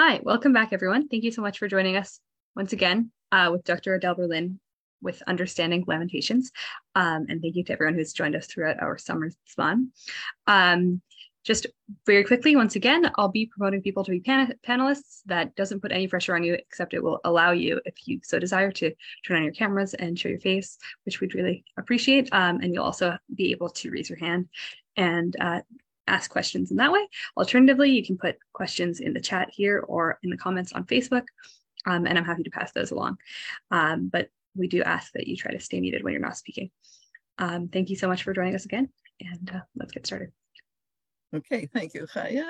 Hi, welcome back, everyone. Thank you so much for joining us once again uh, with Dr. Adele Berlin with Understanding Lamentations. Um, and thank you to everyone who's joined us throughout our summer span. Um, just very quickly, once again, I'll be promoting people to be pan panelists. That doesn't put any pressure on you, except it will allow you, if you so desire, to turn on your cameras and show your face, which we'd really appreciate. Um, and you'll also be able to raise your hand and uh, ask questions in that way. Alternatively, you can put questions in the chat here or in the comments on Facebook, um, and I'm happy to pass those along. Um, but we do ask that you try to stay muted when you're not speaking. Um, thank you so much for joining us again, and uh, let's get started. Okay, thank you, Chaya.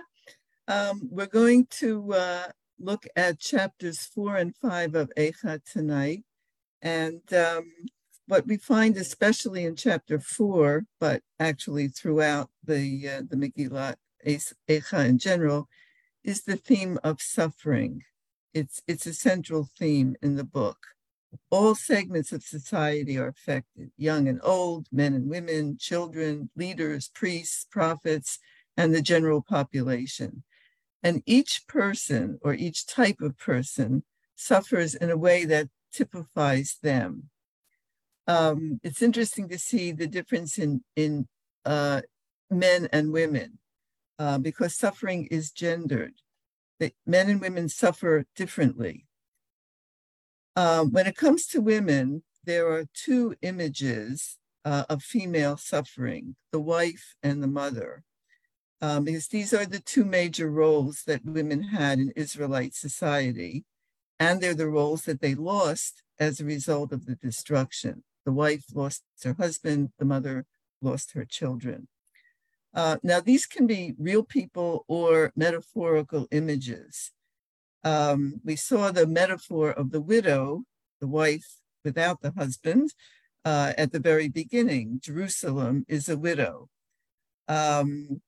Um, we're going to uh, look at chapters four and five of Eicha tonight. And um, what we find, especially in chapter four, but actually throughout the uh, the Megillah Eicha in general, is the theme of suffering. It's it's a central theme in the book. All segments of society are affected: young and old, men and women, children, leaders, priests, prophets, and the general population. And each person or each type of person suffers in a way that typifies them um, it's interesting to see the difference in in uh, men and women uh, because suffering is gendered. That men and women suffer differently. Um, when it comes to women, there are two images uh, of female suffering: the wife and the mother. Um, because these are the two major roles that women had in Israelite society, and they're the roles that they lost as a result of the destruction. The wife lost her husband, the mother lost her children. Uh, now, these can be real people or metaphorical images. Um, we saw the metaphor of the widow, the wife without the husband, uh, at the very beginning. Jerusalem is a widow. Um,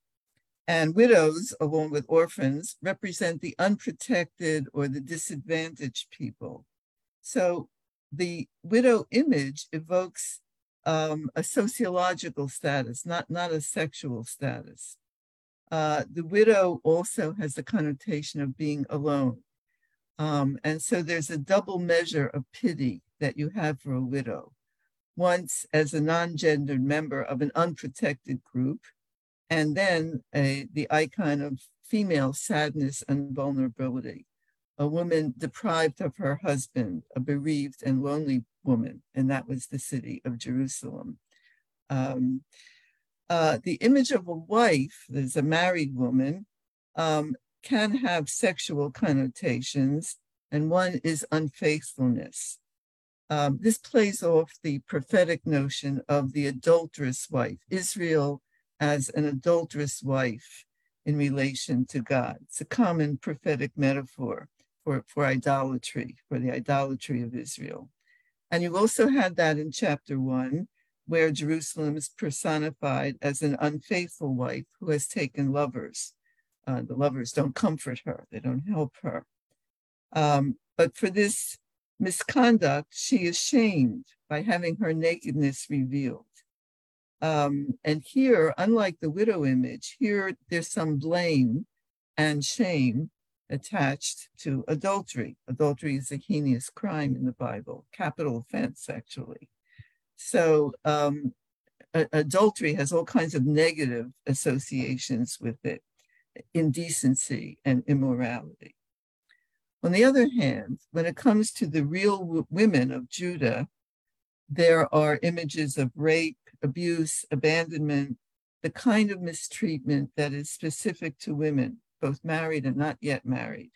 and widows, along with orphans, represent the unprotected or the disadvantaged people. So the widow image evokes um, a sociological status, not, not a sexual status. Uh, the widow also has the connotation of being alone. Um, and so there's a double measure of pity that you have for a widow. Once as a non-gendered member of an unprotected group, and then a, the icon of female sadness and vulnerability a woman deprived of her husband, a bereaved and lonely woman, and that was the city of Jerusalem. Um, uh, the image of a wife, there's a married woman, um, can have sexual connotations, and one is unfaithfulness. Um, this plays off the prophetic notion of the adulterous wife, Israel as an adulterous wife in relation to God. It's a common prophetic metaphor for, for idolatry, for the idolatry of Israel. And you also had that in chapter one, where Jerusalem is personified as an unfaithful wife who has taken lovers. Uh, the lovers don't comfort her, they don't help her. Um, but for this misconduct, she is shamed by having her nakedness revealed. Um, and here, unlike the widow image, here there's some blame and shame attached to adultery. Adultery is a heinous crime in the Bible, capital offense, actually. So um, adultery has all kinds of negative associations with it, indecency and immorality. On the other hand, when it comes to the real women of Judah, there are images of rape, abuse, abandonment, the kind of mistreatment that is specific to women both married and not yet married.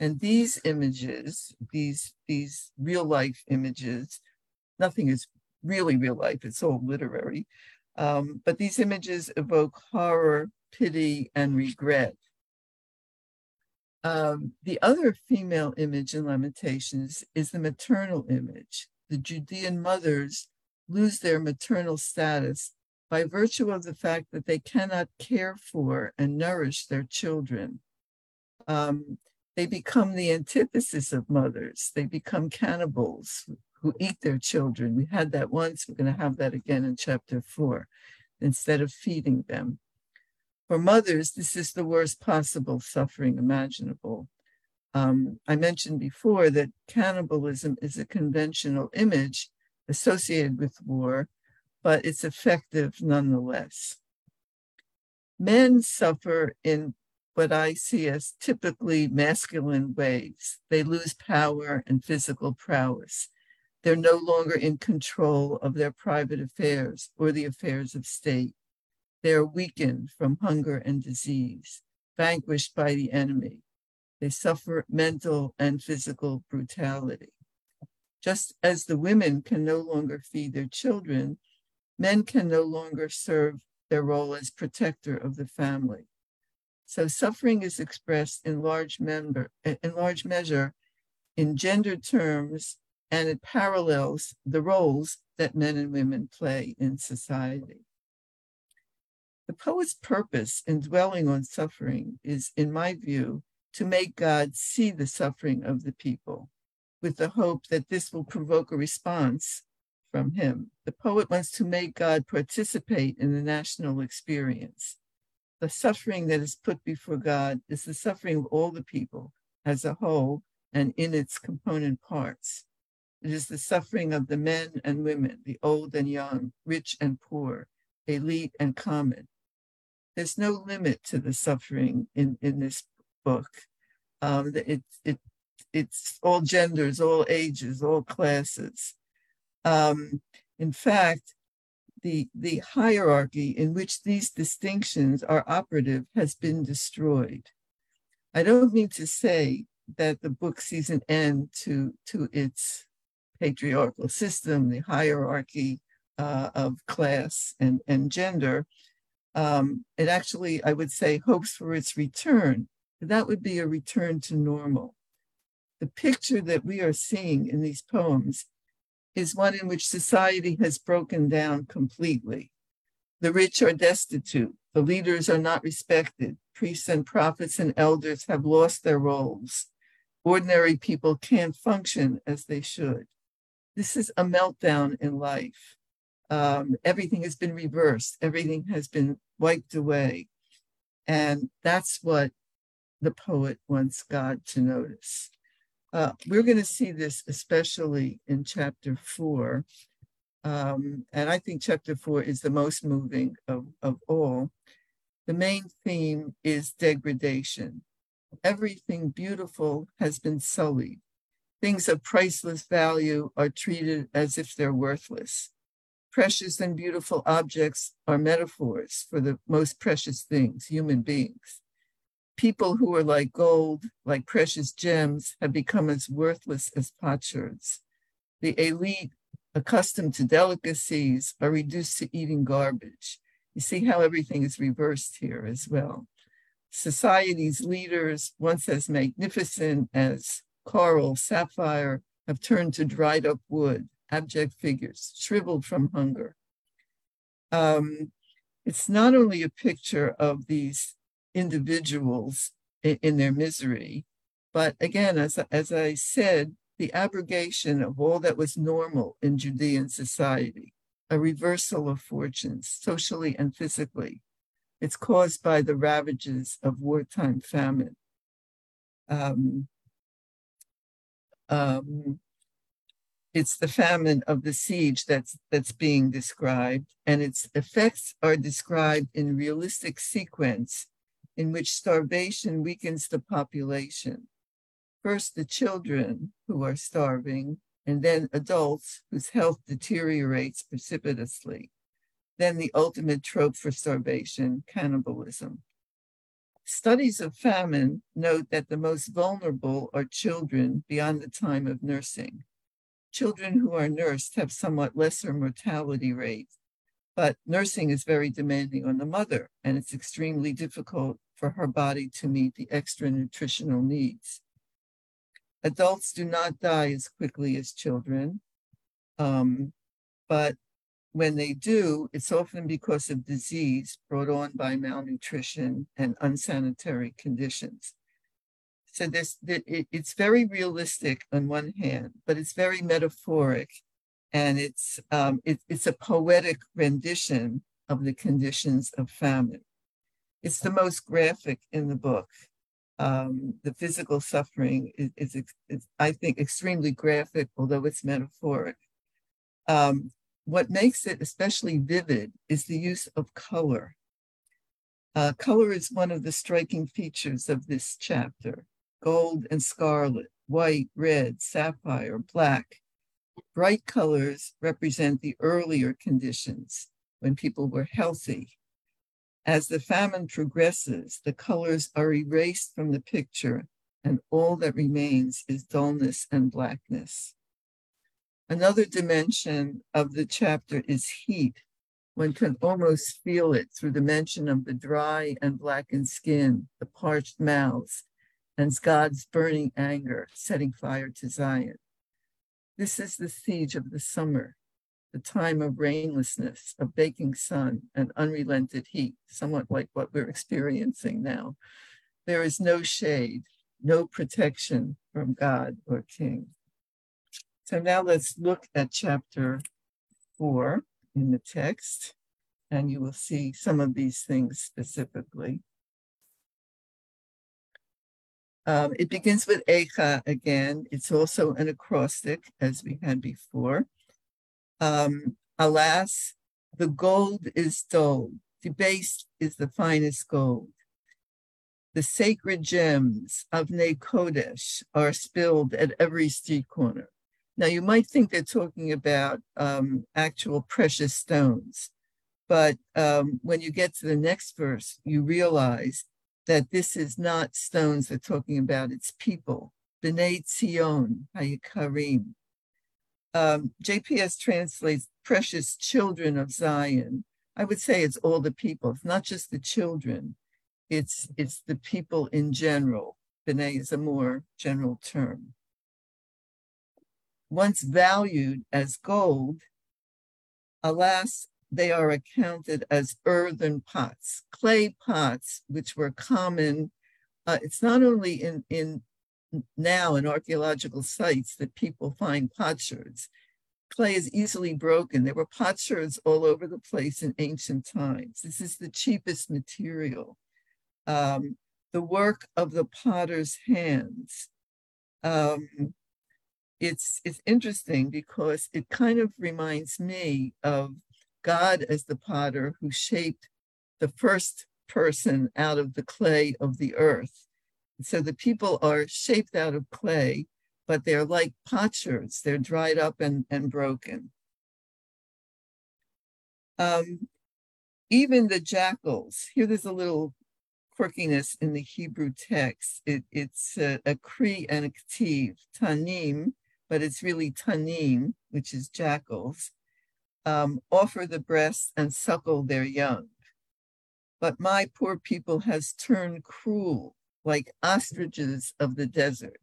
And these images, these, these real life images, nothing is really real life, it's all literary. Um, but these images evoke horror, pity, and regret. Um, the other female image in Lamentations is the maternal image. The Judean mothers lose their maternal status by virtue of the fact that they cannot care for and nourish their children. Um, they become the antithesis of mothers. They become cannibals who eat their children. We had that once, we're going to have that again in chapter four, instead of feeding them. For mothers, this is the worst possible suffering imaginable. Um, I mentioned before that cannibalism is a conventional image associated with war, but it's effective nonetheless. Men suffer in what I see as typically masculine ways. They lose power and physical prowess. They're no longer in control of their private affairs or the affairs of state. They are weakened from hunger and disease, vanquished by the enemy. They suffer mental and physical brutality. Just as the women can no longer feed their children, men can no longer serve their role as protector of the family. So suffering is expressed in large member in large measure in gender terms, and it parallels the roles that men and women play in society. The poet's purpose in dwelling on suffering is, in my view, to make God see the suffering of the people with the hope that this will provoke a response from him. The poet wants to make God participate in the national experience the suffering that is put before God is the suffering of all the people as a whole and in its component parts. It is the suffering of the men and women, the old and young, rich and poor, elite and common. There's no limit to the suffering in, in this book. Um, it, it, it's all genders, all ages, all classes. Um, in fact, the, the hierarchy in which these distinctions are operative has been destroyed. I don't mean to say that the book sees an end to, to its patriarchal system, the hierarchy uh, of class and, and gender. Um, it actually, I would say, hopes for its return. That would be a return to normal. The picture that we are seeing in these poems is one in which society has broken down completely. The rich are destitute, the leaders are not respected, priests and prophets and elders have lost their roles. Ordinary people can't function as they should. This is a meltdown in life. Um, everything has been reversed, everything has been wiped away. And that's what the poet wants God to notice. Uh, we're going to see this especially in chapter four. Um, and I think chapter four is the most moving of, of all. The main theme is degradation. Everything beautiful has been sullied. Things of priceless value are treated as if they're worthless. Precious and beautiful objects are metaphors for the most precious things, human beings people who are like gold, like precious gems, have become as worthless as potsherds. The elite, accustomed to delicacies, are reduced to eating garbage. You see how everything is reversed here as well. Society's leaders, once as magnificent as coral, sapphire, have turned to dried up wood, abject figures, shriveled from hunger. Um, it's not only a picture of these individuals in, in their misery. But again, as, as I said, the abrogation of all that was normal in Judean society, a reversal of fortunes, socially and physically. It's caused by the ravages of wartime famine. Um, um, it's the famine of the siege that's that's being described, and its effects are described in realistic sequence in which starvation weakens the population. First, the children who are starving, and then adults whose health deteriorates precipitously. Then the ultimate trope for starvation, cannibalism. Studies of famine note that the most vulnerable are children beyond the time of nursing. Children who are nursed have somewhat lesser mortality rates, but nursing is very demanding on the mother, and it's extremely difficult for her body to meet the extra nutritional needs. Adults do not die as quickly as children, um, but when they do, it's often because of disease brought on by malnutrition and unsanitary conditions. So this it's very realistic on one hand, but it's very metaphoric, and it's um, it, it's a poetic rendition of the conditions of famine. It's the most graphic in the book. Um, the physical suffering is, is, is, I think, extremely graphic, although it's metaphoric. Um, what makes it especially vivid is the use of color. Uh, color is one of the striking features of this chapter. Gold and scarlet, white, red, sapphire, black. Bright colors represent the earlier conditions when people were healthy. As the famine progresses, the colors are erased from the picture, and all that remains is dullness and blackness. Another dimension of the chapter is heat. One can almost feel it through the mention of the dry and blackened skin, the parched mouths, and God's burning anger setting fire to Zion. This is the siege of the summer, the time of rainlessness, of baking sun and unrelented heat, somewhat like what we're experiencing now. There is no shade, no protection from God or King. So now let's look at chapter four in the text, and you will see some of these things specifically. Um, it begins with Echa again. It's also an acrostic, as we had before. Um, alas, the gold is dull. Debased is the finest gold. The sacred gems of Ne Kodesh are spilled at every street corner. Now, you might think they're talking about um, actual precious stones, but um, when you get to the next verse, you realize that this is not stones they're talking about, it's people. B'nai Tzion, Hayikarim. Um, JPS translates precious children of Zion. I would say it's all the people. It's not just the children. It's it's the people in general. B'nai is a more general term once valued as gold, alas, they are accounted as earthen pots, clay pots, which were common. Uh, it's not only in, in now in archaeological sites that people find potsherds. Clay is easily broken. There were potsherds all over the place in ancient times. This is the cheapest material. Um, the work of the potter's hands. Um, it's it's interesting because it kind of reminds me of God as the potter who shaped the first person out of the clay of the earth. So the people are shaped out of clay, but they're like potsherds. They're dried up and, and broken. Um, even the jackals, here there's a little quirkiness in the Hebrew text. It, it's a, a Kri and a Ktiv, Tanim, but it's really tanim, which is jackals, um, offer the breasts and suckle their young. But my poor people has turned cruel, like ostriches of the desert.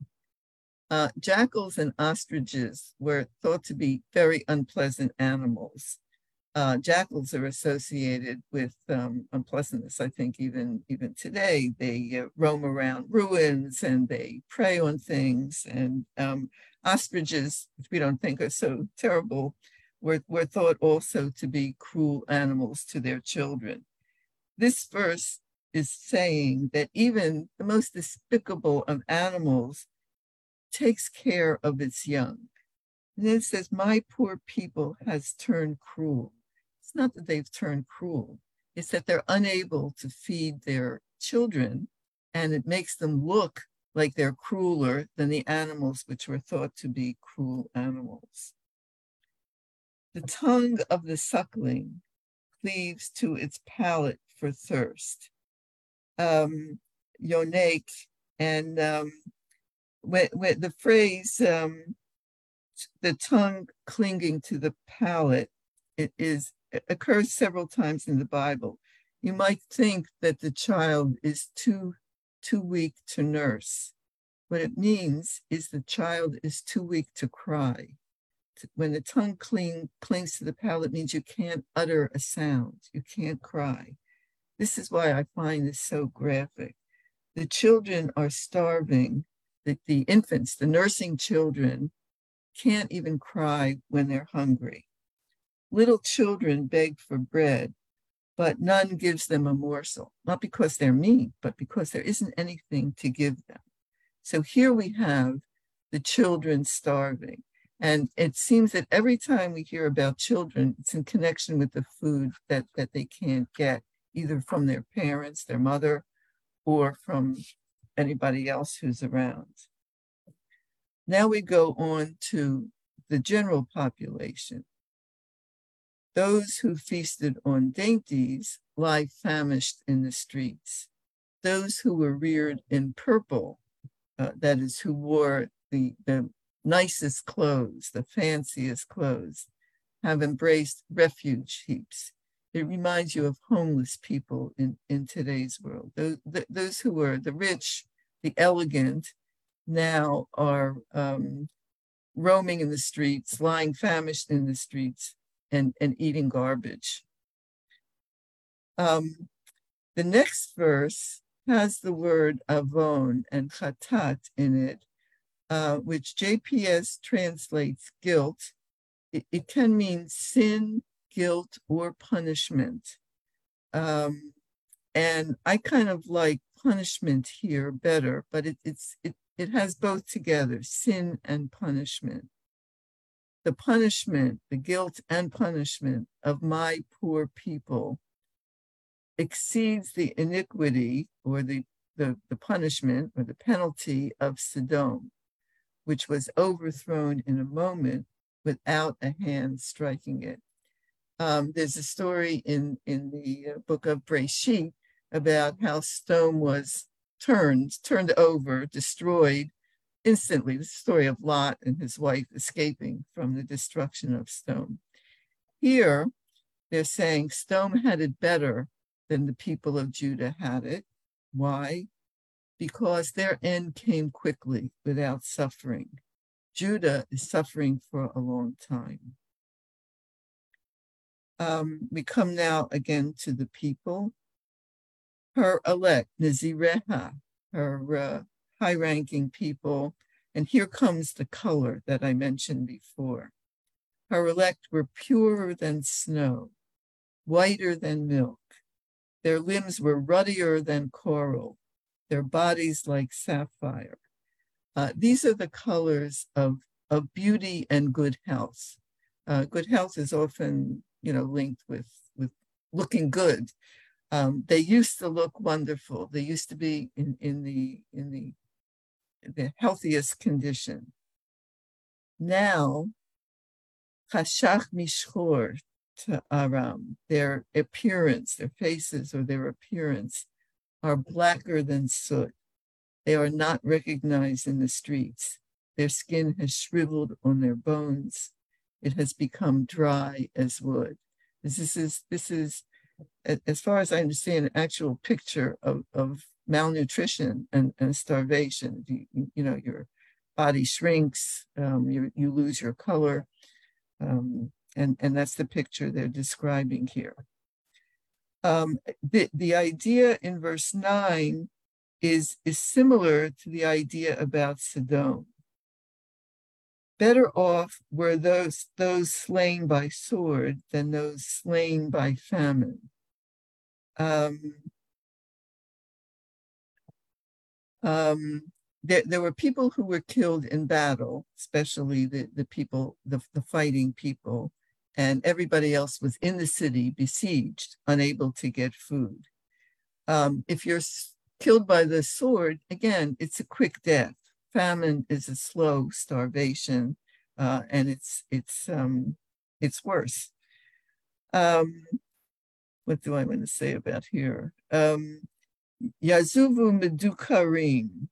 Uh, jackals and ostriches were thought to be very unpleasant animals. Uh, jackals are associated with um, unpleasantness. I think even even today they uh, roam around ruins and they prey on things. And um, ostriches, which we don't think are so terrible, were, were thought also to be cruel animals to their children. This verse is saying that even the most despicable of animals takes care of its young. And then it says, My poor people has turned cruel. It's not that they've turned cruel, it's that they're unable to feed their children, and it makes them look like they're crueler than the animals which were thought to be cruel animals. The tongue of the suckling cleaves to its palate for thirst. Um, yonek, and um, with, with the phrase, um, the tongue clinging to the palate, it is it occurs several times in the Bible. You might think that the child is too too weak to nurse. What it means is the child is too weak to cry. When the tongue cling, clings to the palate, means you can't utter a sound, you can't cry. This is why I find this so graphic. The children are starving, the, the infants, the nursing children, can't even cry when they're hungry. Little children beg for bread, but none gives them a morsel, not because they're mean, but because there isn't anything to give them. So here we have the children starving. And it seems that every time we hear about children, it's in connection with the food that, that they can't get, either from their parents, their mother, or from anybody else who's around. Now we go on to the general population. Those who feasted on dainties lie famished in the streets. Those who were reared in purple, uh, that is, who wore the, the nicest clothes, the fanciest clothes, have embraced refuge heaps. It reminds you of homeless people in, in today's world. Those, those who were the rich, the elegant, now are um, roaming in the streets, lying famished in the streets, and, and eating garbage. Um, the next verse has the word avon and chatat in it, uh, which JPS translates guilt. It, it, can mean sin, guilt, or punishment. Um, and I kind of like punishment here better, but it, it's it, it has both together, sin and punishment. The punishment, the guilt and punishment of my poor people exceeds the iniquity or the, the, the punishment or the penalty of Sodom which was overthrown in a moment without a hand striking it. Um, there's a story in, in the uh, book of Breshit about how Sodom was turned, turned over, destroyed instantly. The story of Lot and his wife escaping from the destruction of Sodom. Here, they're saying Sodom had it better than the people of Judah had it. Why? Because their end came quickly without suffering. Judah is suffering for a long time. Um, we come now again to the people. Her elect, Nazireha, her uh, high ranking people, and here comes the color that I mentioned before. Her elect were purer than snow, whiter than milk. Their limbs were ruddier than coral, their bodies like sapphire. Uh, these are the colors of, of beauty and good health. Uh, good health is often, you know, linked with, with looking good. Um, they used to look wonderful. They used to be in, in the in the the healthiest condition. Now, chashach mishchor to Aram, their appearance, their faces or their appearance are blacker than soot. They are not recognized in the streets. Their skin has shriveled on their bones. It has become dry as wood. This is, this is as far as I understand, an actual picture of, of malnutrition and, and starvation. You, you, know, your body shrinks, um, you, you lose your color, um, and, and that's the picture they're describing here um, the, the idea in verse 9 is, is similar to the idea about Sodom. Better off were those, those slain by sword than those slain by famine. Um, um, there, there were people who were killed in battle, especially the, the people, the, the fighting people, and everybody else was in the city besieged, unable to get food. Um, if you're killed by the sword, again, it's a quick death. Famine is a slow starvation, uh, and it's it's um, it's worse. Um, what do I want to say about here? Um, Yazuvu Medukarim.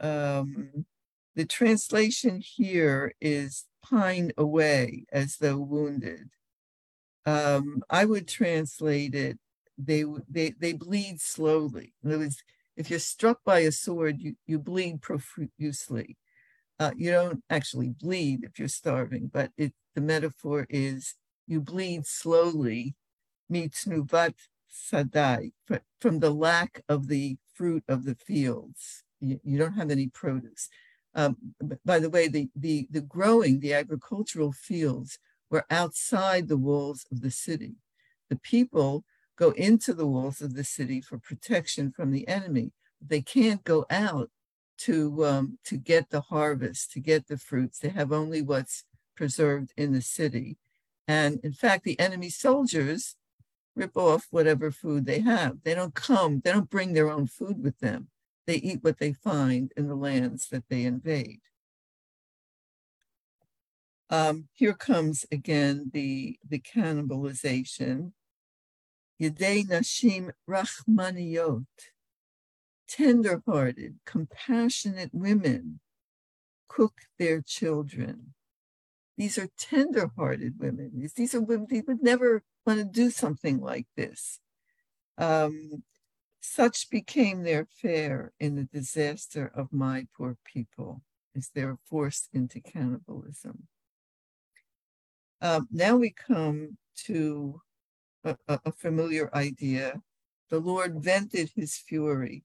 Um, the translation here is pine away as though wounded. Um, I would translate it, they, they, they bleed slowly. In other words, if you're struck by a sword, you, you bleed profusely. Uh, you don't actually bleed if you're starving, but it, the metaphor is you bleed slowly, mitnuvat sadai, from the lack of the fruit of the fields. You, you don't have any produce. Um, by the way, the, the, the growing, the agricultural fields were outside the walls of the city. The people go into the walls of the city for protection from the enemy. They can't go out to um, to get the harvest, to get the fruits. They have only what's preserved in the city. And in fact, the enemy soldiers rip off whatever food they have. They don't come, they don't bring their own food with them. They eat what they find in the lands that they invade. Um, here comes again the, the cannibalization. Yedei Nashim Rachmaniyot, tender-hearted, compassionate women cook their children. These are tender-hearted women. These are women, they would never want to do something like this. Um, such became their fare in the disaster of my poor people as they were forced into cannibalism. Um, now we come to a, a, familiar idea. The Lord vented his fury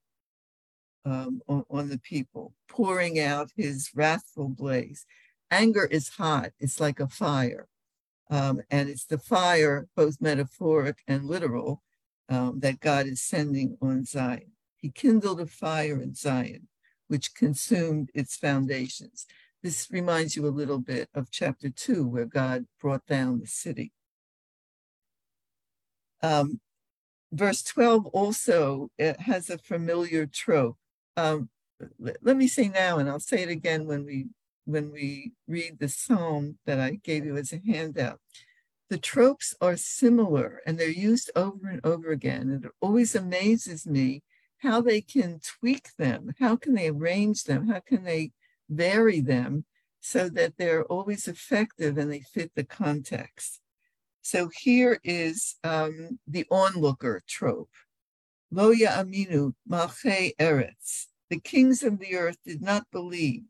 um, on, on the people, pouring out his wrathful blaze. Anger is hot, it's like a fire. Um, and it's the fire, both metaphoric and literal, um, that God is sending on Zion. He kindled a fire in Zion, which consumed its foundations. This reminds you a little bit of chapter two, where God brought down the city. Um, verse 12 also has a familiar trope. Um, let me say now, and I'll say it again when we when we read the psalm that I gave you as a handout. The tropes are similar and they're used over and over again. And it always amazes me how they can tweak them. How can they arrange them? How can they vary them so that they're always effective and they fit the context? So here is um, the onlooker trope. Lo aminu malchei eretz. The kings of the earth did not believe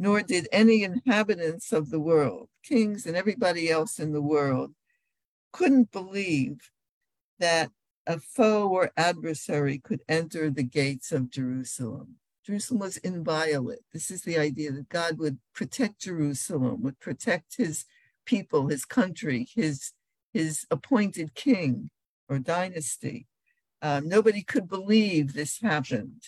nor did any inhabitants of the world, kings and everybody else in the world, couldn't believe that a foe or adversary could enter the gates of Jerusalem. Jerusalem was inviolate. This is the idea that God would protect Jerusalem, would protect his people, his country, his, his appointed king or dynasty. Um, nobody could believe this happened.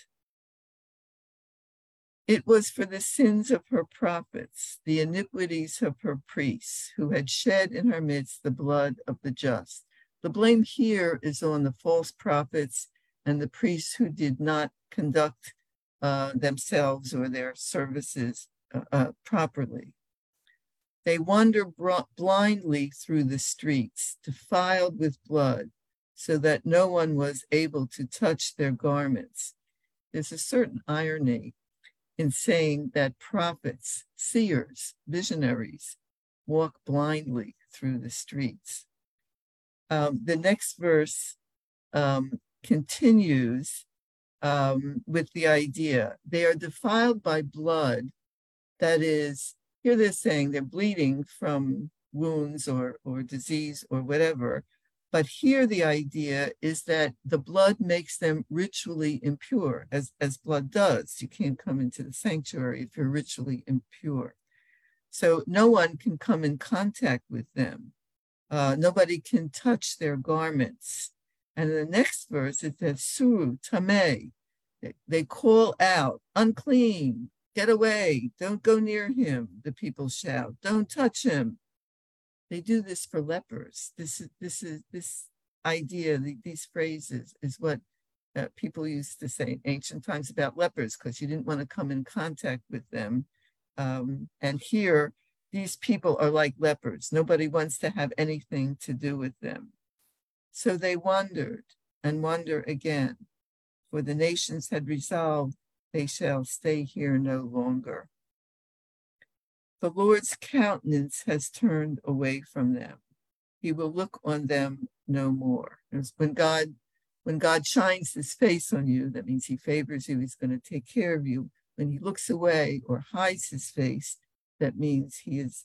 It was for the sins of her prophets, the iniquities of her priests, who had shed in her midst the blood of the just. The blame here is on the false prophets and the priests who did not conduct uh, themselves or their services uh, uh, properly. They wander blindly through the streets, defiled with blood, so that no one was able to touch their garments. There's a certain irony in saying that prophets, seers, visionaries walk blindly through the streets. Um, the next verse um, continues um, with the idea they are defiled by blood. That is, here they're saying they're bleeding from wounds or, or disease or whatever, but here the idea is that the blood makes them ritually impure, as, as blood does. You can't come into the sanctuary if you're ritually impure. So no one can come in contact with them. Uh, nobody can touch their garments. And in the next verse, it says, Suru, Tameh. They call out, unclean, get away, don't go near him, the people shout, don't touch him. They do this for lepers. This is this is this idea, these phrases is what uh, people used to say in ancient times about lepers because you didn't want to come in contact with them. Um, and here, these people are like lepers. Nobody wants to have anything to do with them. So they wandered and wander again, for the nations had resolved they shall stay here no longer. The Lord's countenance has turned away from them. He will look on them no more. When God, when God shines his face on you, that means he favors you, he's going to take care of you. When he looks away or hides his face, that means he is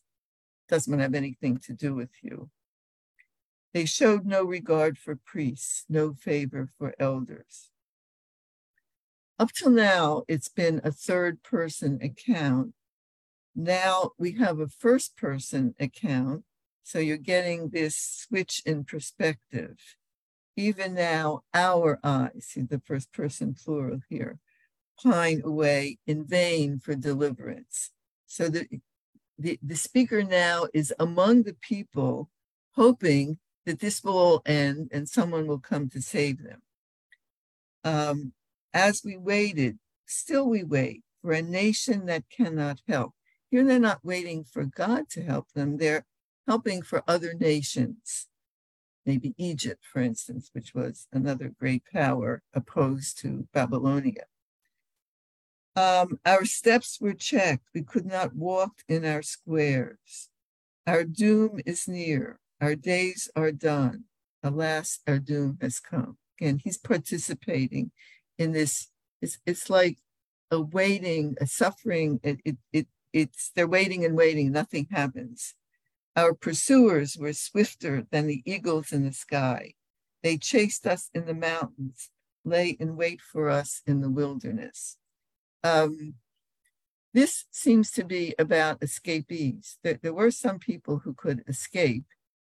doesn't have anything to do with you. They showed no regard for priests, no favor for elders. Up till now, it's been a third person account now we have a first person account So you're getting this switch in perspective. Even now, our eyes, see the first person plural here, pine away in vain for deliverance. So the, the, the speaker now is among the people, hoping that this will all end and someone will come to save them. Um, as we waited, still we wait for a nation that cannot help. Here they're not waiting for God to help them, they're helping for other nations. Maybe Egypt, for instance, which was another great power opposed to Babylonia. Um, our steps were checked. We could not walk in our squares. Our doom is near. Our days are done. Alas, our doom has come. Again, he's participating in this. It's, it's like a waiting, a suffering. It, it, it, it's they're waiting and waiting. Nothing happens. Our pursuers were swifter than the eagles in the sky. They chased us in the mountains, lay in wait for us in the wilderness. Um, this seems to be about escapees. There, there were some people who could escape,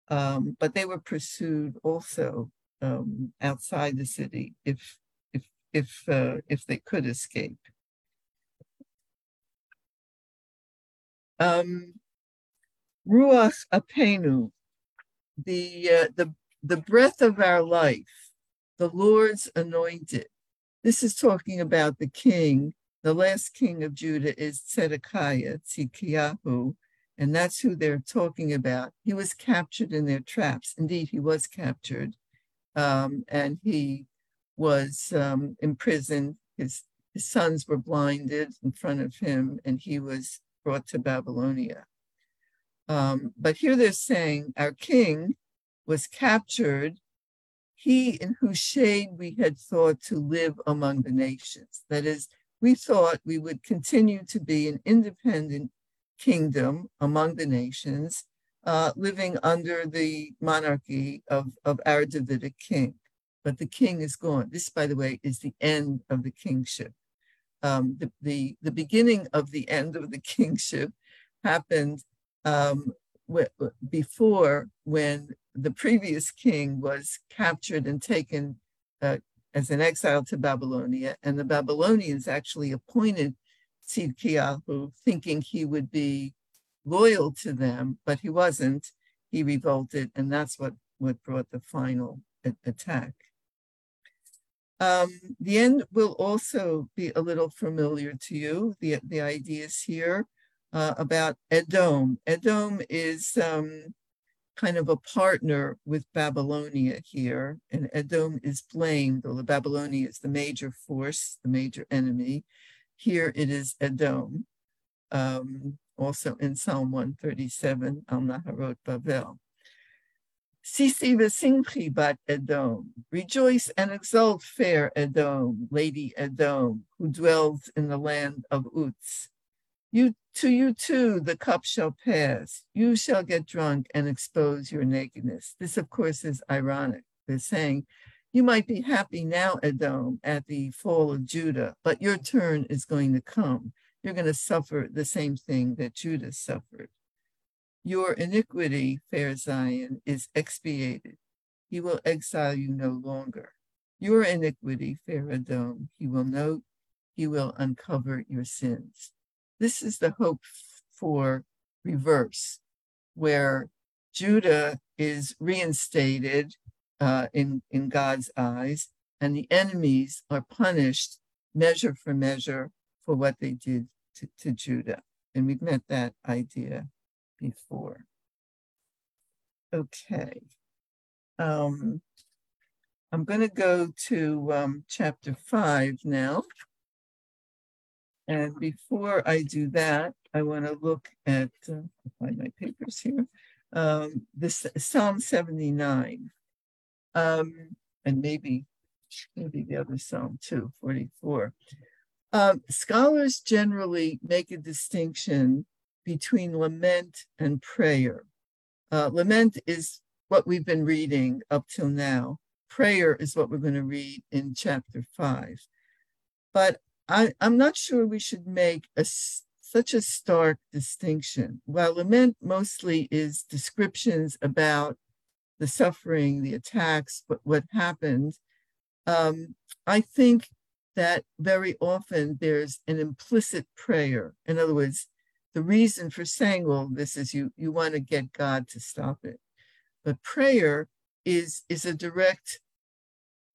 um, but they were pursued also um, outside the city if if if uh, if they could escape. Um, Ruach Apenu, the uh, the the breath of our life, the Lord's anointed. This is talking about the king. The last king of Judah is Zedekiah, Tzidkiyahu, and that's who they're talking about. He was captured in their traps. Indeed, he was captured, um, and he was um, imprisoned. His, his sons were blinded in front of him, and he was brought to Babylonia. Um, but here they're saying our king was captured, he in whose shade we had thought to live among the nations. That is, we thought we would continue to be an independent kingdom among the nations, uh, living under the monarchy of, of our Davidic king. But the king is gone. This, by the way, is the end of the kingship. Um, the, the, the beginning of the end of the kingship happened um, before when the previous king was captured and taken uh, as an exile to Babylonia, and the Babylonians actually appointed Tzidkiyahu, thinking he would be loyal to them, but he wasn't. He revolted, and that's what, what brought the final attack. Um, the end will also be a little familiar to you. The, the ideas here uh, about Edom. Edom is um, kind of a partner with Babylonia here, and Edom is blamed, although Babylonia is the major force, the major enemy. Here it is Edom, um, also in Psalm 137, Al Naharot Bavel. Sisi v'simchi bat Edom, rejoice and exult, fair Edom, Lady Edom, who dwells in the land of Uz. You to you too the cup shall pass. You shall get drunk and expose your nakedness. This, of course, is ironic. They're saying, you might be happy now, Edom, at the fall of Judah, but your turn is going to come. You're going to suffer the same thing that Judah suffered. Your iniquity, fair Zion, is expiated. He will exile you no longer. Your iniquity, fair Edom, he will note, he will uncover your sins. This is the hope for reverse, where Judah is reinstated uh, in, in God's eyes, and the enemies are punished measure for measure for what they did to, to Judah. And we've met that idea before. Okay. Um, I'm going to go to um, chapter five now. And before I do that, I want to look at, uh, find my papers here, um, this Psalm 79. Um, and maybe, maybe the other Psalm too, 44. Um, scholars generally make a distinction between lament and prayer. Uh, lament is what we've been reading up till now. Prayer is what we're going to read in chapter five. But I, am not sure we should make a such a stark distinction. While lament mostly is descriptions about the suffering, the attacks, what, what happened, um, I think that very often there's an implicit prayer. In other words, the reason for saying all this is you, you want to get God to stop it. But prayer is, is a direct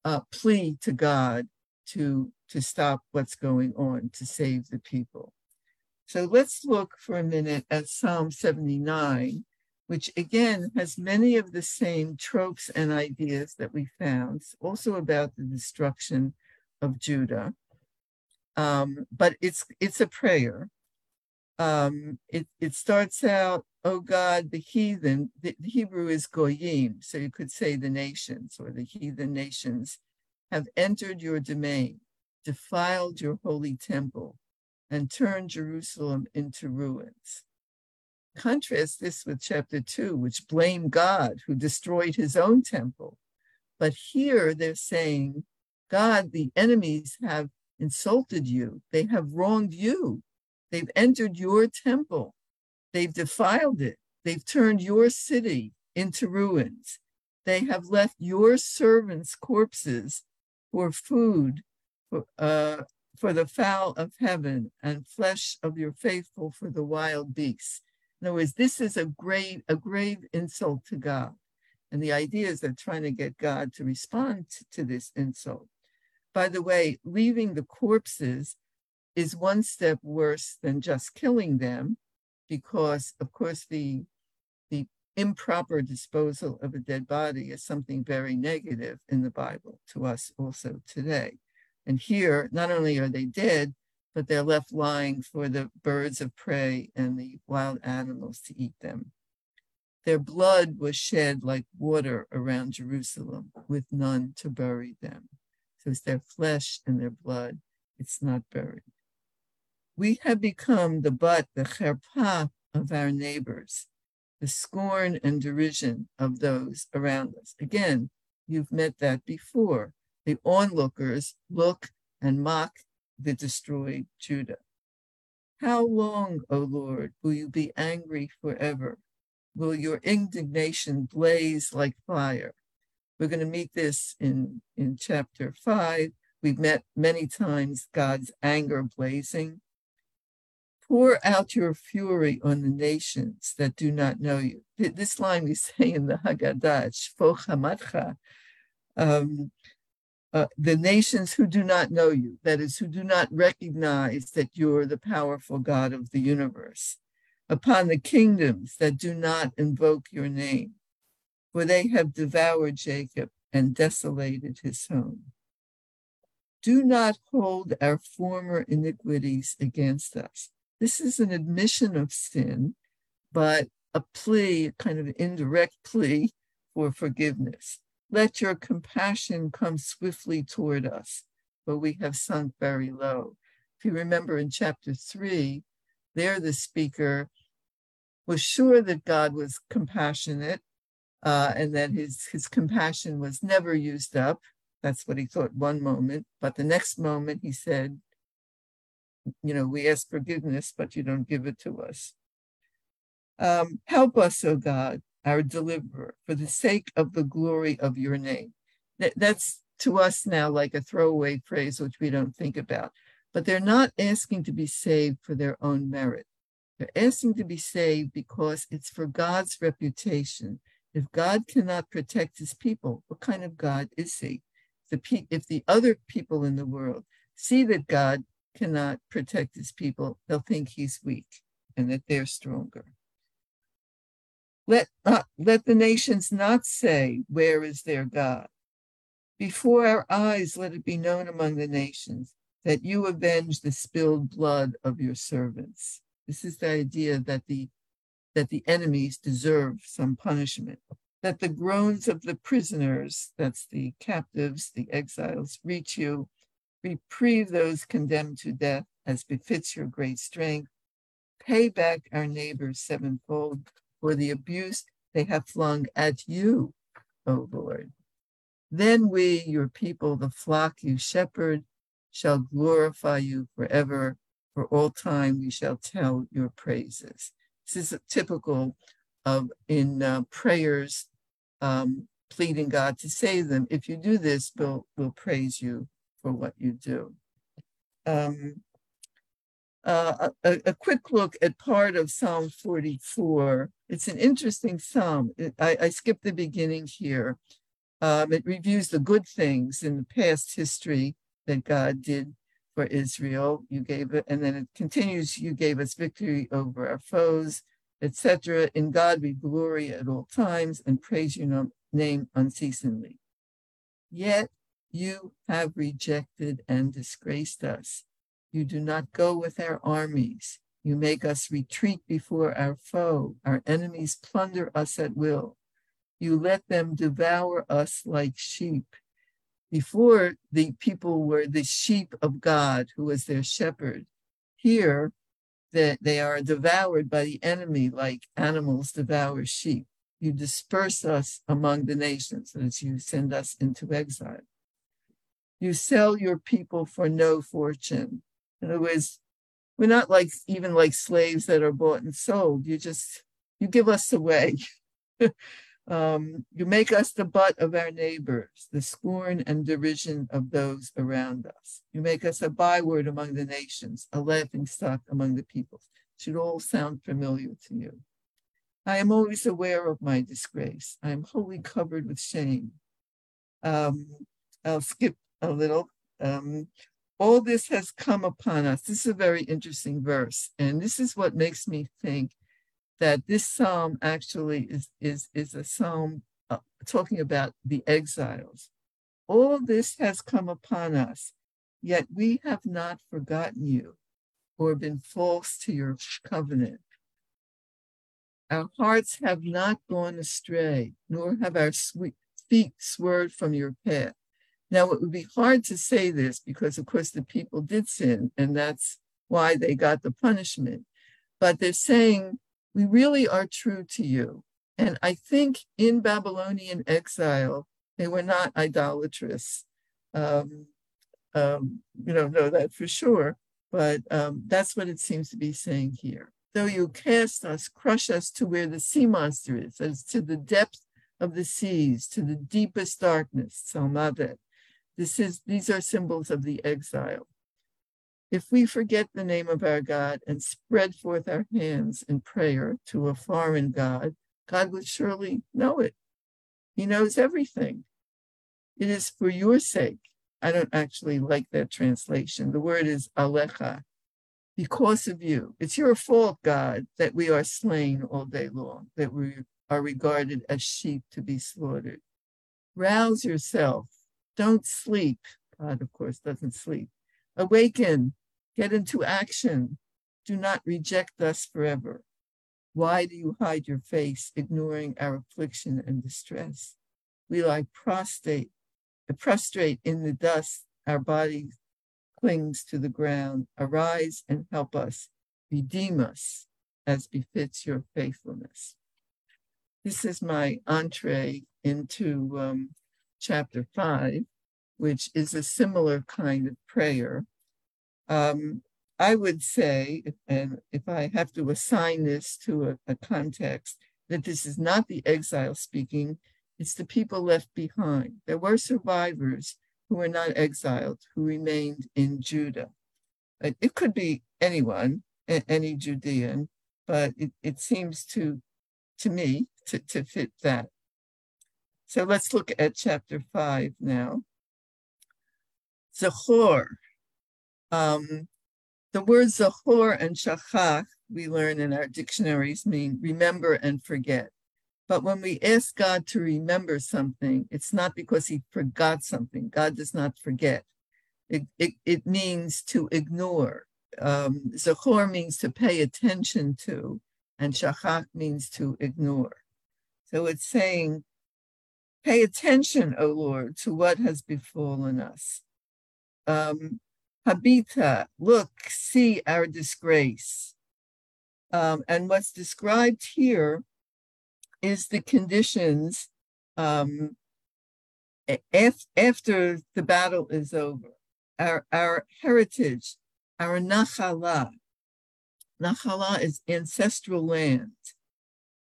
uh, plea to God to, to stop what's going on, to save the people. So let's look for a minute at Psalm 79, which again has many of the same tropes and ideas that we found, also about the destruction of Judah. Um, but it's it's a prayer. Um, it, it starts out, oh God, the heathen, the, Hebrew is goyim, so you could say the nations or the heathen nations have entered your domain, defiled your holy temple, and turned Jerusalem into ruins. Contrast this with chapter two, which blamed God who destroyed his own temple. But here they're saying, God, the enemies have insulted you, they have wronged you, they've entered your temple, they've defiled it, they've turned your city into ruins. They have left your servants' corpses for food for, uh, for the fowl of heaven and flesh of your faithful for the wild beasts. In other words, this is a grave, a grave insult to God. And the idea is they're trying to get God to respond to this insult. By the way, leaving the corpses is one step worse than just killing them, because of course the the improper disposal of a dead body is something very negative in the Bible to us also today. And here, not only are they dead, but they're left lying for the birds of prey and the wild animals to eat them. Their blood was shed like water around Jerusalem, with none to bury them. So it's their flesh and their blood, it's not buried. We have become the butt, the cherpa of our neighbors the scorn and derision of those around us. Again, you've met that before. The onlookers look and mock the destroyed Judah. How long, O Lord, will you be angry forever? Will your indignation blaze like fire? We're going to meet this in, in chapter five. We've met many times God's anger blazing. Pour out your fury on the nations that do not know you. This line we say in the Haggadah, um, uh, the nations who do not know you, that is, who do not recognize that you're the powerful God of the universe, upon the kingdoms that do not invoke your name, for they have devoured Jacob and desolated his home. Do not hold our former iniquities against us. This is an admission of sin, but a plea, a kind of indirect plea for forgiveness. Let your compassion come swiftly toward us, for we have sunk very low. If you remember in chapter three, there the speaker was sure that God was compassionate uh, and that his, his compassion was never used up. That's what he thought one moment. But the next moment he said, you know, we ask forgiveness, but you don't give it to us. Um, help us, O God, our deliverer, for the sake of the glory of your name. That, that's to us now like a throwaway phrase, which we don't think about. But they're not asking to be saved for their own merit. They're asking to be saved because it's for God's reputation. If God cannot protect his people, what kind of God is he? The pe- if the other people in the world see that God cannot protect his people, they'll think he's weak and that they're stronger. Let, not, let the nations not say, Where is their God? Before our eyes, let it be known among the nations that you avenge the spilled blood of your servants. This is the idea that the that the enemies deserve some punishment, that the groans of the prisoners, that's the captives, the exiles, reach you, reprieve those condemned to death as befits your great strength, pay back our neighbors sevenfold for the abuse they have flung at you, O Lord. Then we, your people, the flock you shepherd, shall glorify you forever For all time we shall tell your praises. This is typical of in uh, prayers, um, pleading God to save them. If you do this, we'll, we'll praise you for what you do. Um, uh, a, a, quick look at part of Psalm 44. It's an interesting psalm. It, I, I skipped the beginning here. Um, it reviews the good things in the past history that God did for Israel. You gave it, and then it continues. You gave us victory over our foes, etc. In God we glory at all times and praise your name unceasingly. Yet you have rejected and disgraced us. You do not go with our armies. You make us retreat before our foe. Our enemies plunder us at will. You let them devour us like sheep. Before, the people were the sheep of God, who was their shepherd. Here, that they are devoured by the enemy like animals devour sheep. You disperse us among the nations as you send us into exile. You sell your people for no fortune. In other words, we're not like even like slaves that are bought and sold. You just you give us away. um, you make us the butt of our neighbors, the scorn and derision of those around us. You make us a byword among the nations, a laughing stock among the peoples. Should all sound familiar to you. I am always aware of my disgrace. I am wholly covered with shame. Um, I'll skip a little. Um, all this has come upon us. This is a very interesting verse. And this is what makes me think that this psalm actually is, is, is a psalm uh, talking about the exiles. All this has come upon us, yet we have not forgotten you or been false to your covenant. Our hearts have not gone astray, nor have our sweet feet swerved from your path. Now, it would be hard to say this because, of course, the people did sin, and that's why they got the punishment. But they're saying, We really are true to you. And I think in Babylonian exile, they were not idolatrous. Um, um, you don't know that for sure, but um, that's what it seems to be saying here. Though you cast us, crush us to where the sea monster is, as to the depth of the seas, to the deepest darkness, Salmavet. This is, these are symbols of the exile. If we forget the name of our God and spread forth our hands in prayer to a foreign God, God would surely know it. He knows everything. It is for your sake. I don't actually like that translation. The word is alecha, because of you. It's your fault, God, that we are slain all day long, that we are regarded as sheep to be slaughtered. Rouse yourself don't sleep. God, of course, doesn't sleep. Awaken, get into action. Do not reject us forever. Why do you hide your face, ignoring our affliction and distress? We lie prostrate, prostrate in the dust. Our body clings to the ground. Arise and help us. Redeem us as befits your faithfulness. This is my entree into um, chapter 5, which is a similar kind of prayer. Um, I would say, and if I have to assign this to a, a context, that this is not the exile speaking, it's the people left behind. There were survivors who were not exiled, who remained in Judah. It could be anyone, any Judean, but it, it seems to, to me to, to fit that. So let's look at chapter five now. Zachor. Um, the words Zachor and Shachach, we learn in our dictionaries, mean remember and forget. But when we ask God to remember something, it's not because he forgot something. God does not forget. It, it, it means to ignore. Um, means to pay attention to, and Shachach means to ignore. So it's saying, Pay attention, O Lord, to what has befallen us. Um, Habita, look, see our disgrace. Um, and what's described here is the conditions um, af- after the battle is over. Our, our heritage our Nachala, Nachala is ancestral land,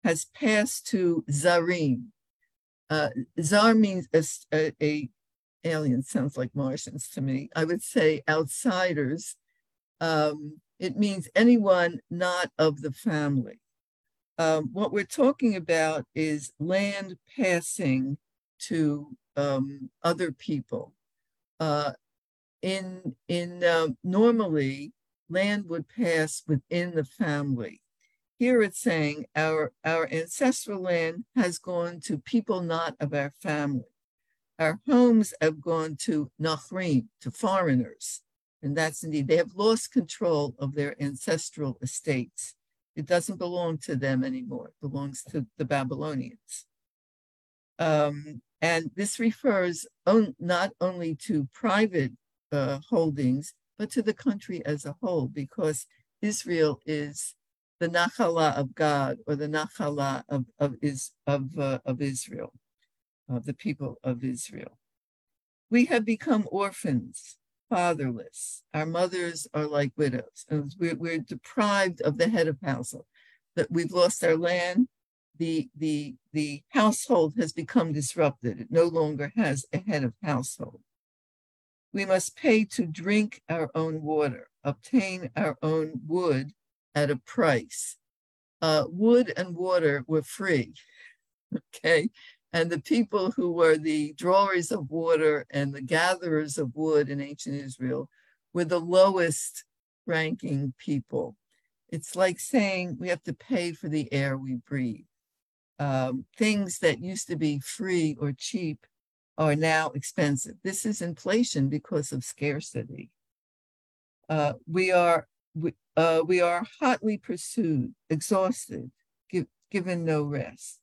has passed to Zarim. Uh, Zar means a, a, a alien, sounds like Martians to me. I would say outsiders. Um, it means anyone not of the family. Um, what we're talking about is land passing to um, other people. Uh, in in uh, normally land would pass within the family. Here it's saying our our ancestral land has gone to people not of our family. Our homes have gone to Nachrim, to foreigners. And that's indeed, they have lost control of their ancestral estates. It doesn't belong to them anymore, it belongs to the Babylonians. Um, and this refers on, not only to private uh, holdings, but to the country as a whole, because Israel is the Nachala of God or the Nachala of, of, is, of, uh, of Israel, of the people of Israel. We have become orphans, fatherless. Our mothers are like widows. And we're, we're deprived of the head of household, that we've lost our land. The, the, the household has become disrupted. It no longer has a head of household. We must pay to drink our own water, obtain our own wood at a price. Uh, wood and water were free, okay? And the people who were the drawers of water and the gatherers of wood in ancient Israel were the lowest ranking people. It's like saying we have to pay for the air we breathe. Um, things that used to be free or cheap are now expensive. This is inflation because of scarcity. Uh, we are we, uh, we are hotly pursued, exhausted, give, given no rest.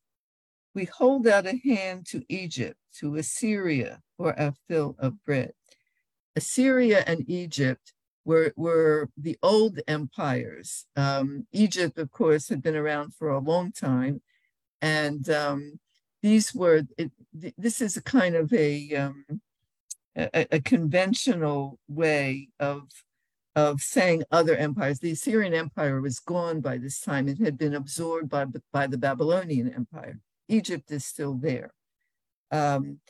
We hold out a hand to Egypt, to Assyria for a fill of bread. Assyria and Egypt were, were the old empires. Um, Egypt, of course, had been around for a long time, and um, these were, it, this is a kind of a, um, a, a, conventional way of, of saying other empires. The Assyrian Empire was gone by this time. It had been absorbed by, by the Babylonian Empire. Egypt is still there. Um,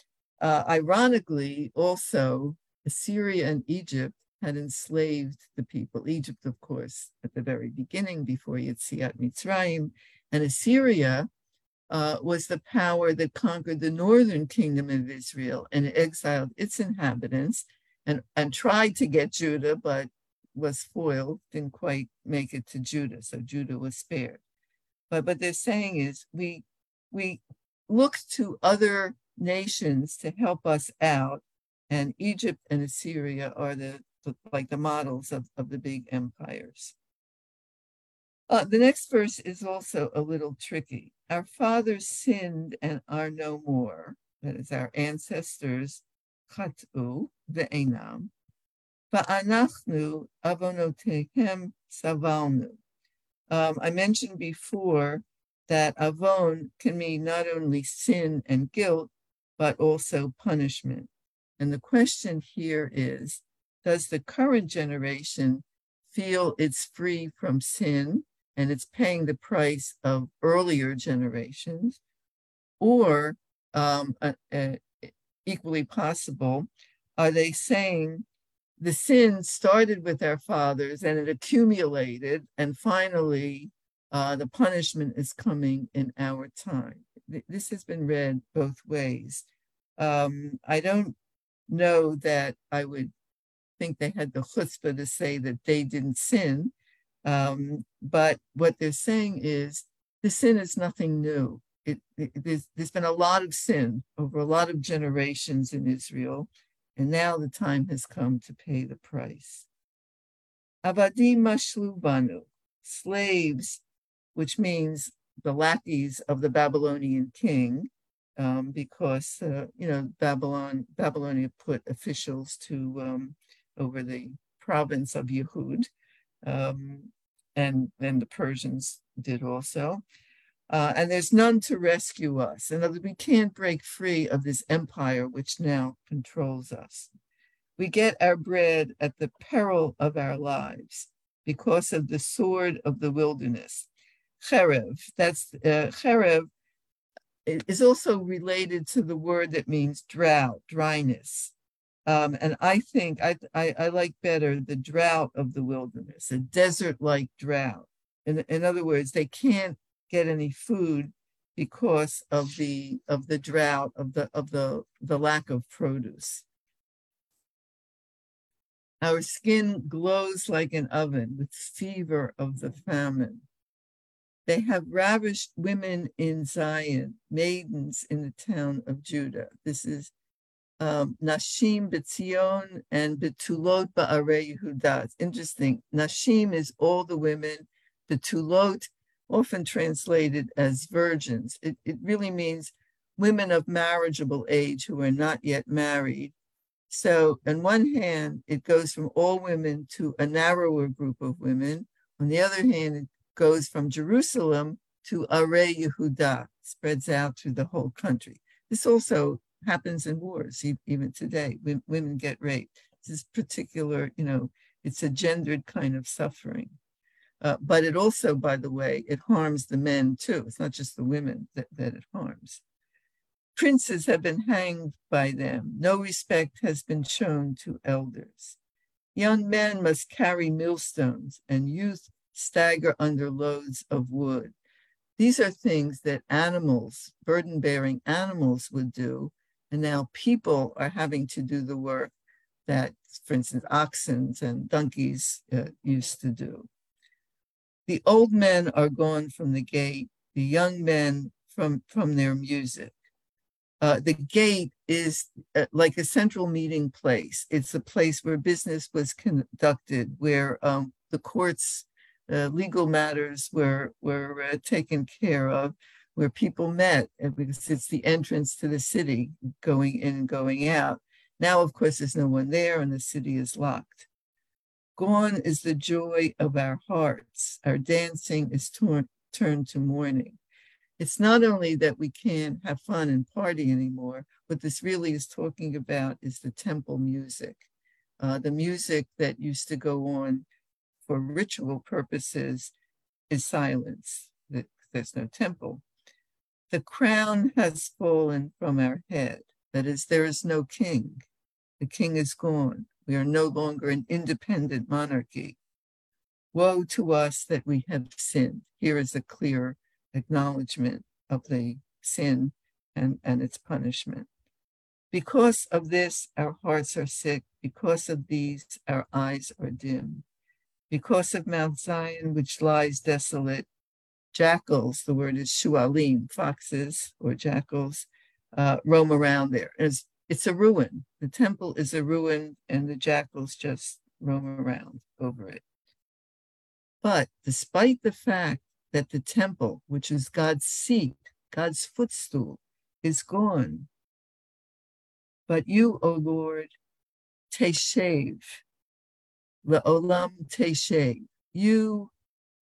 uh, ironically, also, Assyria and Egypt had enslaved the people. Egypt, of course, at the very beginning, before Yetziat Mitzrayim, and Assyria uh, was the power that conquered the northern kingdom of Israel and exiled its inhabitants and, and tried to get Judah, but was foiled, didn't quite make it to Judah. So Judah was spared. But what they're saying is we we look to other nations to help us out, and Egypt and Assyria are the, the like the models of, of the big empires. Uh, the next verse is also a little tricky. Our fathers sinned and are no more. That is, our ancestors, chatu ve'enam. Va'anachnu. Um, I mentioned before that avon can mean not only sin and guilt, but also punishment. And the question here is Does the current generation feel it's free from sin and it's paying the price of earlier generations, or um, uh, uh, equally possible, are they saying the sin started with our fathers and it accumulated, and finally uh, the punishment is coming in our time? This has been read both ways. Um, I don't know that I would think they had the chutzpah to say that they didn't sin. Um, but what they're saying is the sin is nothing new. It, it, there's, there's been a lot of sin over a lot of generations in Israel, and now the time has come to pay the price. Avadim mashlubanu, slaves, which means the lackeys of the Babylonian king, um, because uh, you know Babylon Babylonia put officials to um, over the province of Yehud, um, and then the Persians did also. Uh, and there's none to rescue us. In other words, we can't break free of this empire which now controls us. We get our bread at the peril of our lives because of the sword of the wilderness. Cherev, that's uh, cherev is also related to the word that means drought, dryness. Um, and I think I, I, I like better the drought of the wilderness, a desert-like drought. In, in other words, they can't get any food because of the of the drought of the of the the lack of produce. Our skin glows like an oven with fever of the famine. They have ravished women in Zion, maidens in the town of Judah. This is um, Nashim Betzion and Betulot Ba'are Yehuda. It's interesting. Nashim is all the women. Betulot, often translated as virgins. It, it really means women of marriageable age who are not yet married. So, on one hand, it goes from all women to a narrower group of women. On the other hand, it goes from Jerusalem to Are Yehuda, spreads out through the whole country. This also happens in wars, even today. Women get raped. This is particular, you know, it's a gendered kind of suffering. Uh, but it also, by the way, it harms the men too. It's not just the women that, that it harms. Princes have been hanged by them. No respect has been shown to elders. Young men must carry millstones, and youth stagger under loads of wood. These are things that animals, burden bearing animals, would do. And now people are having to do the work that, for instance, oxen and donkeys uh, used to do. The old men are gone from the gate, the young men from, from their music. Uh, the gate is uh, like a central meeting place. It's a place where business was conducted, where um, the courts, uh, legal matters were were uh, taken care of, where people met, because it's the entrance to the city, going in and going out. Now, of course, there's no one there, and the city is locked. Gone is the joy of our hearts. Our dancing is turned to mourning it's not only that we can't have fun and party anymore, what this really is talking about is the temple music, uh, the music that used to go on for ritual purposes is silence. There's no temple. The crown has fallen from our head. That is, there is no king. The king is gone. We are no longer an independent monarchy. Woe to us that we have sinned. Here is a clear acknowledgement of the sin and, and its punishment. Because of this, our hearts are sick. Because of these, our eyes are dim. Because of Mount Zion, which lies desolate, jackals, the word is shualim, foxes or jackals, uh, roam around there. It's a ruin. The temple is a ruin, and the jackals just roam around over it. But despite the fact that the temple, which is God's seat, God's footstool, is gone. But you, O Lord, teshev, le'olam teshev, you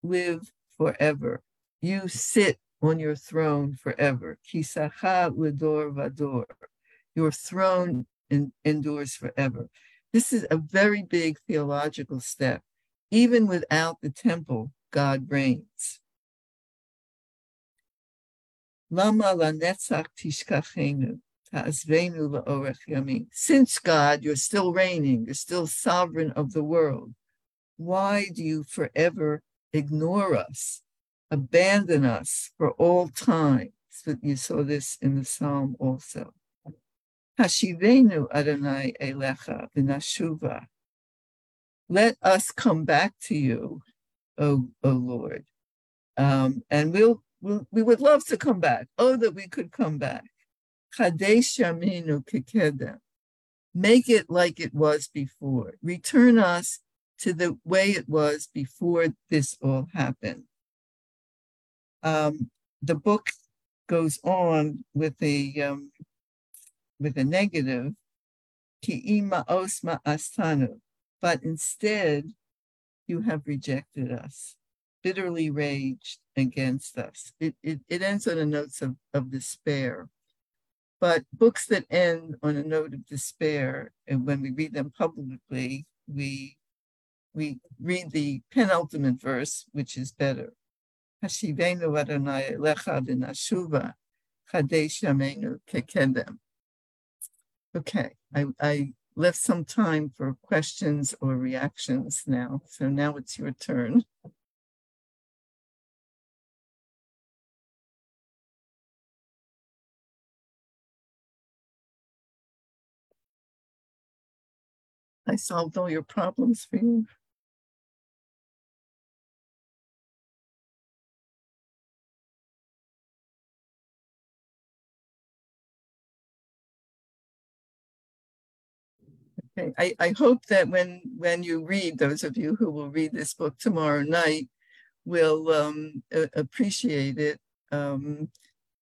live forever. You sit on your throne forever. Kisacha ledor vador. Your throne in, endures forever. This is a very big theological step. Even without the temple, God reigns. Lama lanetzach tishkachenu. Since God, you're still reigning, you're still sovereign of the world, why do you forever ignore us, abandon us for all time? So you saw this in the psalm also. Hashivenu Adonai elecha v'nashuva. Let us come back to you, O, o Lord, um, and we'll we would love to come back. Oh, that we could come back. Make it like it was before. Return us to the way it was before this all happened. Um, the book goes on with a um, with a negative, kiima osma astanu, but instead you have rejected us bitterly raged against us. It, it, it ends on a note of, of despair. but books that end on a note of despair, and when we read them publicly, we we read the penultimate verse, which is better. Hashivenu Adonai Elecha v'nashuva chadesh kekedem. Okay, I, I left some time for questions or reactions now. So now it's your turn. I solved all your problems for you. I, I hope that when when you read, those of you who will read this book tomorrow night will um, appreciate it um,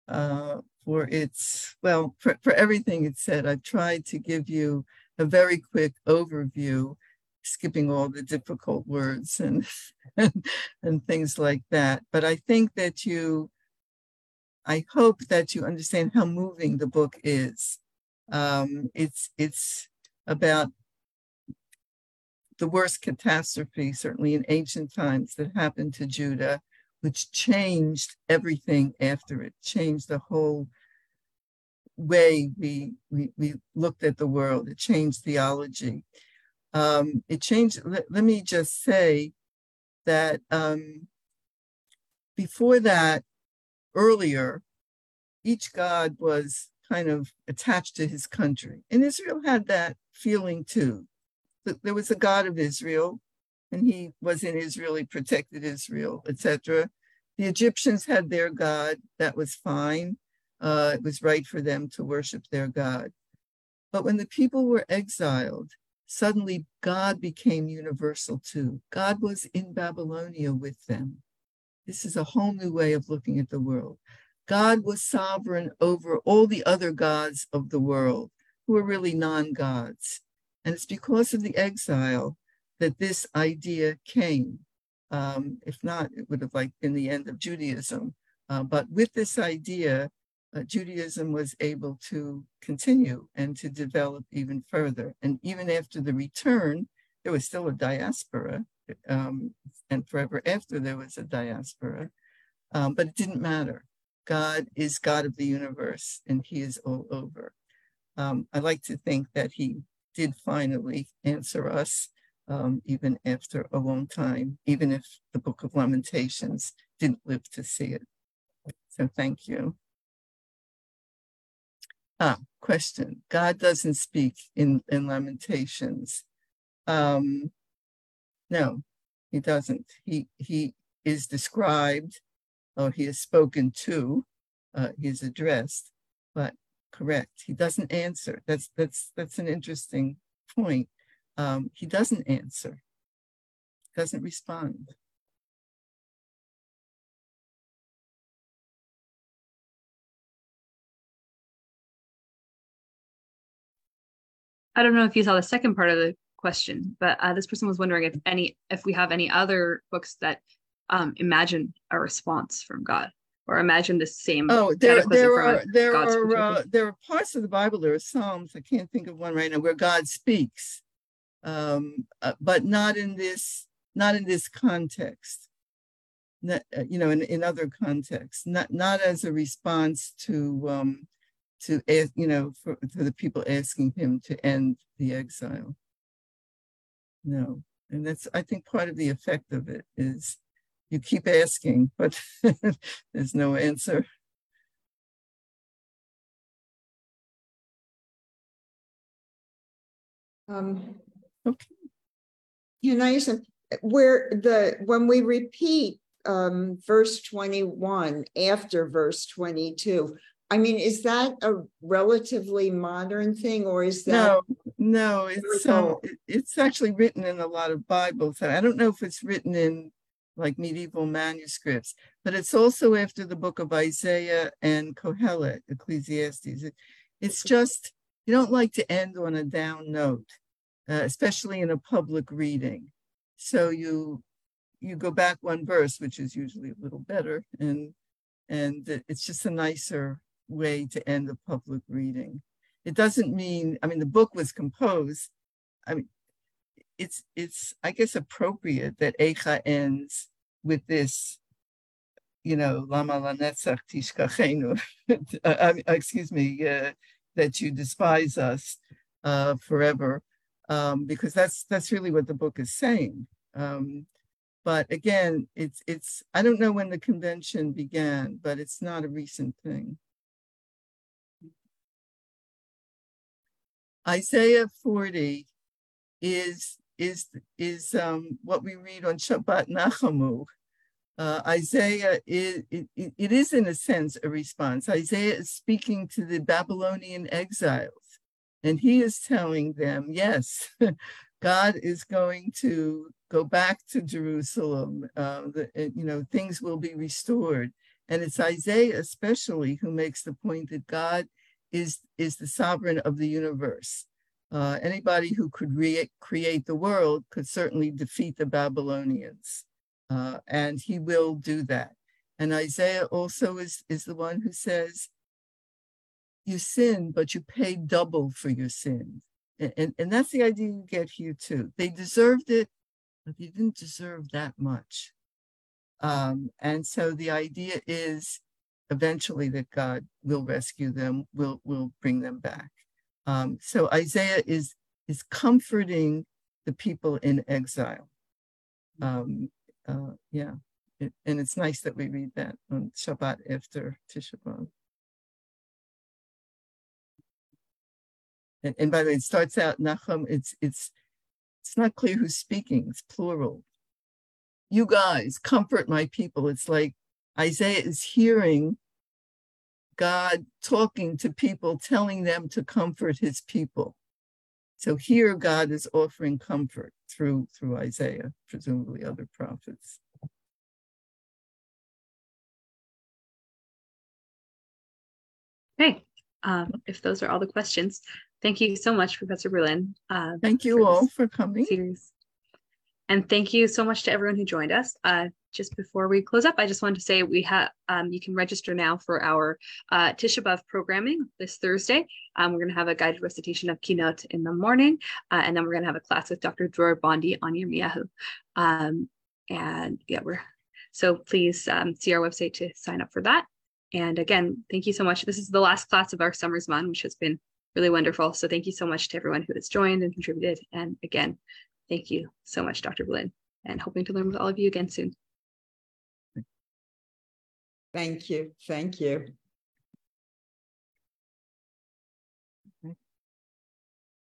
uh, for its, well, for, for everything it said. I've tried to give you a very quick overview, skipping all the difficult words and, and, and things like that. But I think that you, I hope that you understand how moving the book is. Um, it's, it's, about the worst catastrophe, certainly in ancient times, that happened to Judah, which changed everything after it, changed the whole way we, we, we looked at the world. It changed theology. Um, it changed, let, let, me just say that um, before that, earlier, each God was kind of attached to his country. And Israel had that feeling too. There was a God of Israel, and he was in Israel, he protected Israel, etc. The Egyptians had their God, that was fine. Uh, it was right for them to worship their God. But when the people were exiled, suddenly God became universal too. God was in Babylonia with them. This is a whole new way of looking at the world. God was sovereign over all the other gods of the world who are really non gods. And it's because of the exile that this idea came. Um, if not, it would have like been the end of Judaism. Uh, but with this idea, uh, Judaism was able to continue and to develop even further. And even after the return, there was still a diaspora. Um, and forever after, there was a diaspora. Um, but it didn't matter. God is God of the universe, and He is all over um, I like to think that he did finally answer us, um, even after a long time, even if the Book of Lamentations didn't live to see it. So thank you. Ah, question. God doesn't speak in, in Lamentations. Um, no, he doesn't. He he is described, or he is spoken to, uh, he is addressed, but correct. He doesn't answer. That's that's that's an interesting point. Um, he doesn't answer. Doesn't respond. I don't know if you saw the second part of the question, but uh, this person was wondering if any if we have any other books that um, imagine a response from God or imagine the same. Oh, there, there are there God's are uh, there are parts of the Bible. There are Psalms. I can't think of one right now where God speaks, um, uh, but not in this not in this context. Not, uh, you know, in, in other contexts, not not as a response to um, to you know for, for the people asking him to end the exile. No, and that's I think part of the effect of it is you keep asking, but there's no answer. Um, okay. You know, where the when we repeat um, verse 21 after verse 22, I mean, is that a relatively modern thing, or is that no? No, it's um, it's actually written in a lot of Bibles. I don't know if it's written in like medieval manuscripts, but it's also after the book of Isaiah and Kohelet, Ecclesiastes. It, it's just, you don't like to end on a down note, uh, especially in a public reading. So you you go back one verse, which is usually a little better, and and it's just a nicer way to end a public reading. It doesn't mean, I mean, the book was composed. I mean, it's it's I guess appropriate that Eicha ends with this, you know, Lama lanetzach tishkachenu. Excuse me, uh, that you despise us uh, forever, um, because that's that's really what the book is saying. Um, but again, it's it's I don't know when the convention began, but it's not a recent thing. Isaiah 40 is is is um, what we read on Shabbat Nachamu. Uh, Isaiah is it, it is in a sense a response. Isaiah is speaking to the Babylonian exiles, and he is telling them, yes, God is going to go back to Jerusalem. Uh, the, you know, things will be restored. And it's Isaiah especially who makes the point that God is, is the sovereign of the universe. Uh, anybody who could re- create the world could certainly defeat the Babylonians. Uh, and he will do that. And Isaiah also is, is the one who says, You sin, but you pay double for your sin. And, and that's the idea you get here too. They deserved it, but they didn't deserve that much. Um, and so the idea is eventually that God will rescue them, will will bring them back. Um, so Isaiah is is comforting the people in exile. Um, uh, yeah, it, and it's nice that we read that on Shabbat after Tisha B'av. And, and by the way, it starts out Nachum. It's it's it's not clear who's speaking. It's plural. You guys comfort my people. It's like Isaiah is hearing God talking to people, telling them to comfort his people. So here God is offering comfort through through Isaiah, presumably other prophets. Okay, um, if those are all the questions, thank you so much, Professor Berlin. Uh, thank you all for coming. Series. And thank you so much to everyone who joined us. Uh, just before we close up, I just wanted to say we have um, you can register now for our uh, Tisha B'av programming this Thursday. Um, we're going to have a guided recitation of Kinot in the morning, uh, and then we're going to have a class with Dr. Dror Bondi on Yirmiyahu. Um, and yeah, we're so please um, see our website to sign up for that. And again, thank you so much. This is the last class of our summer's Zman, which has been really wonderful. So thank you so much to everyone who has joined and contributed. And again, thank you so much, Dr. Berlin, and hoping to learn with all of you again soon. Thank you. Thank you.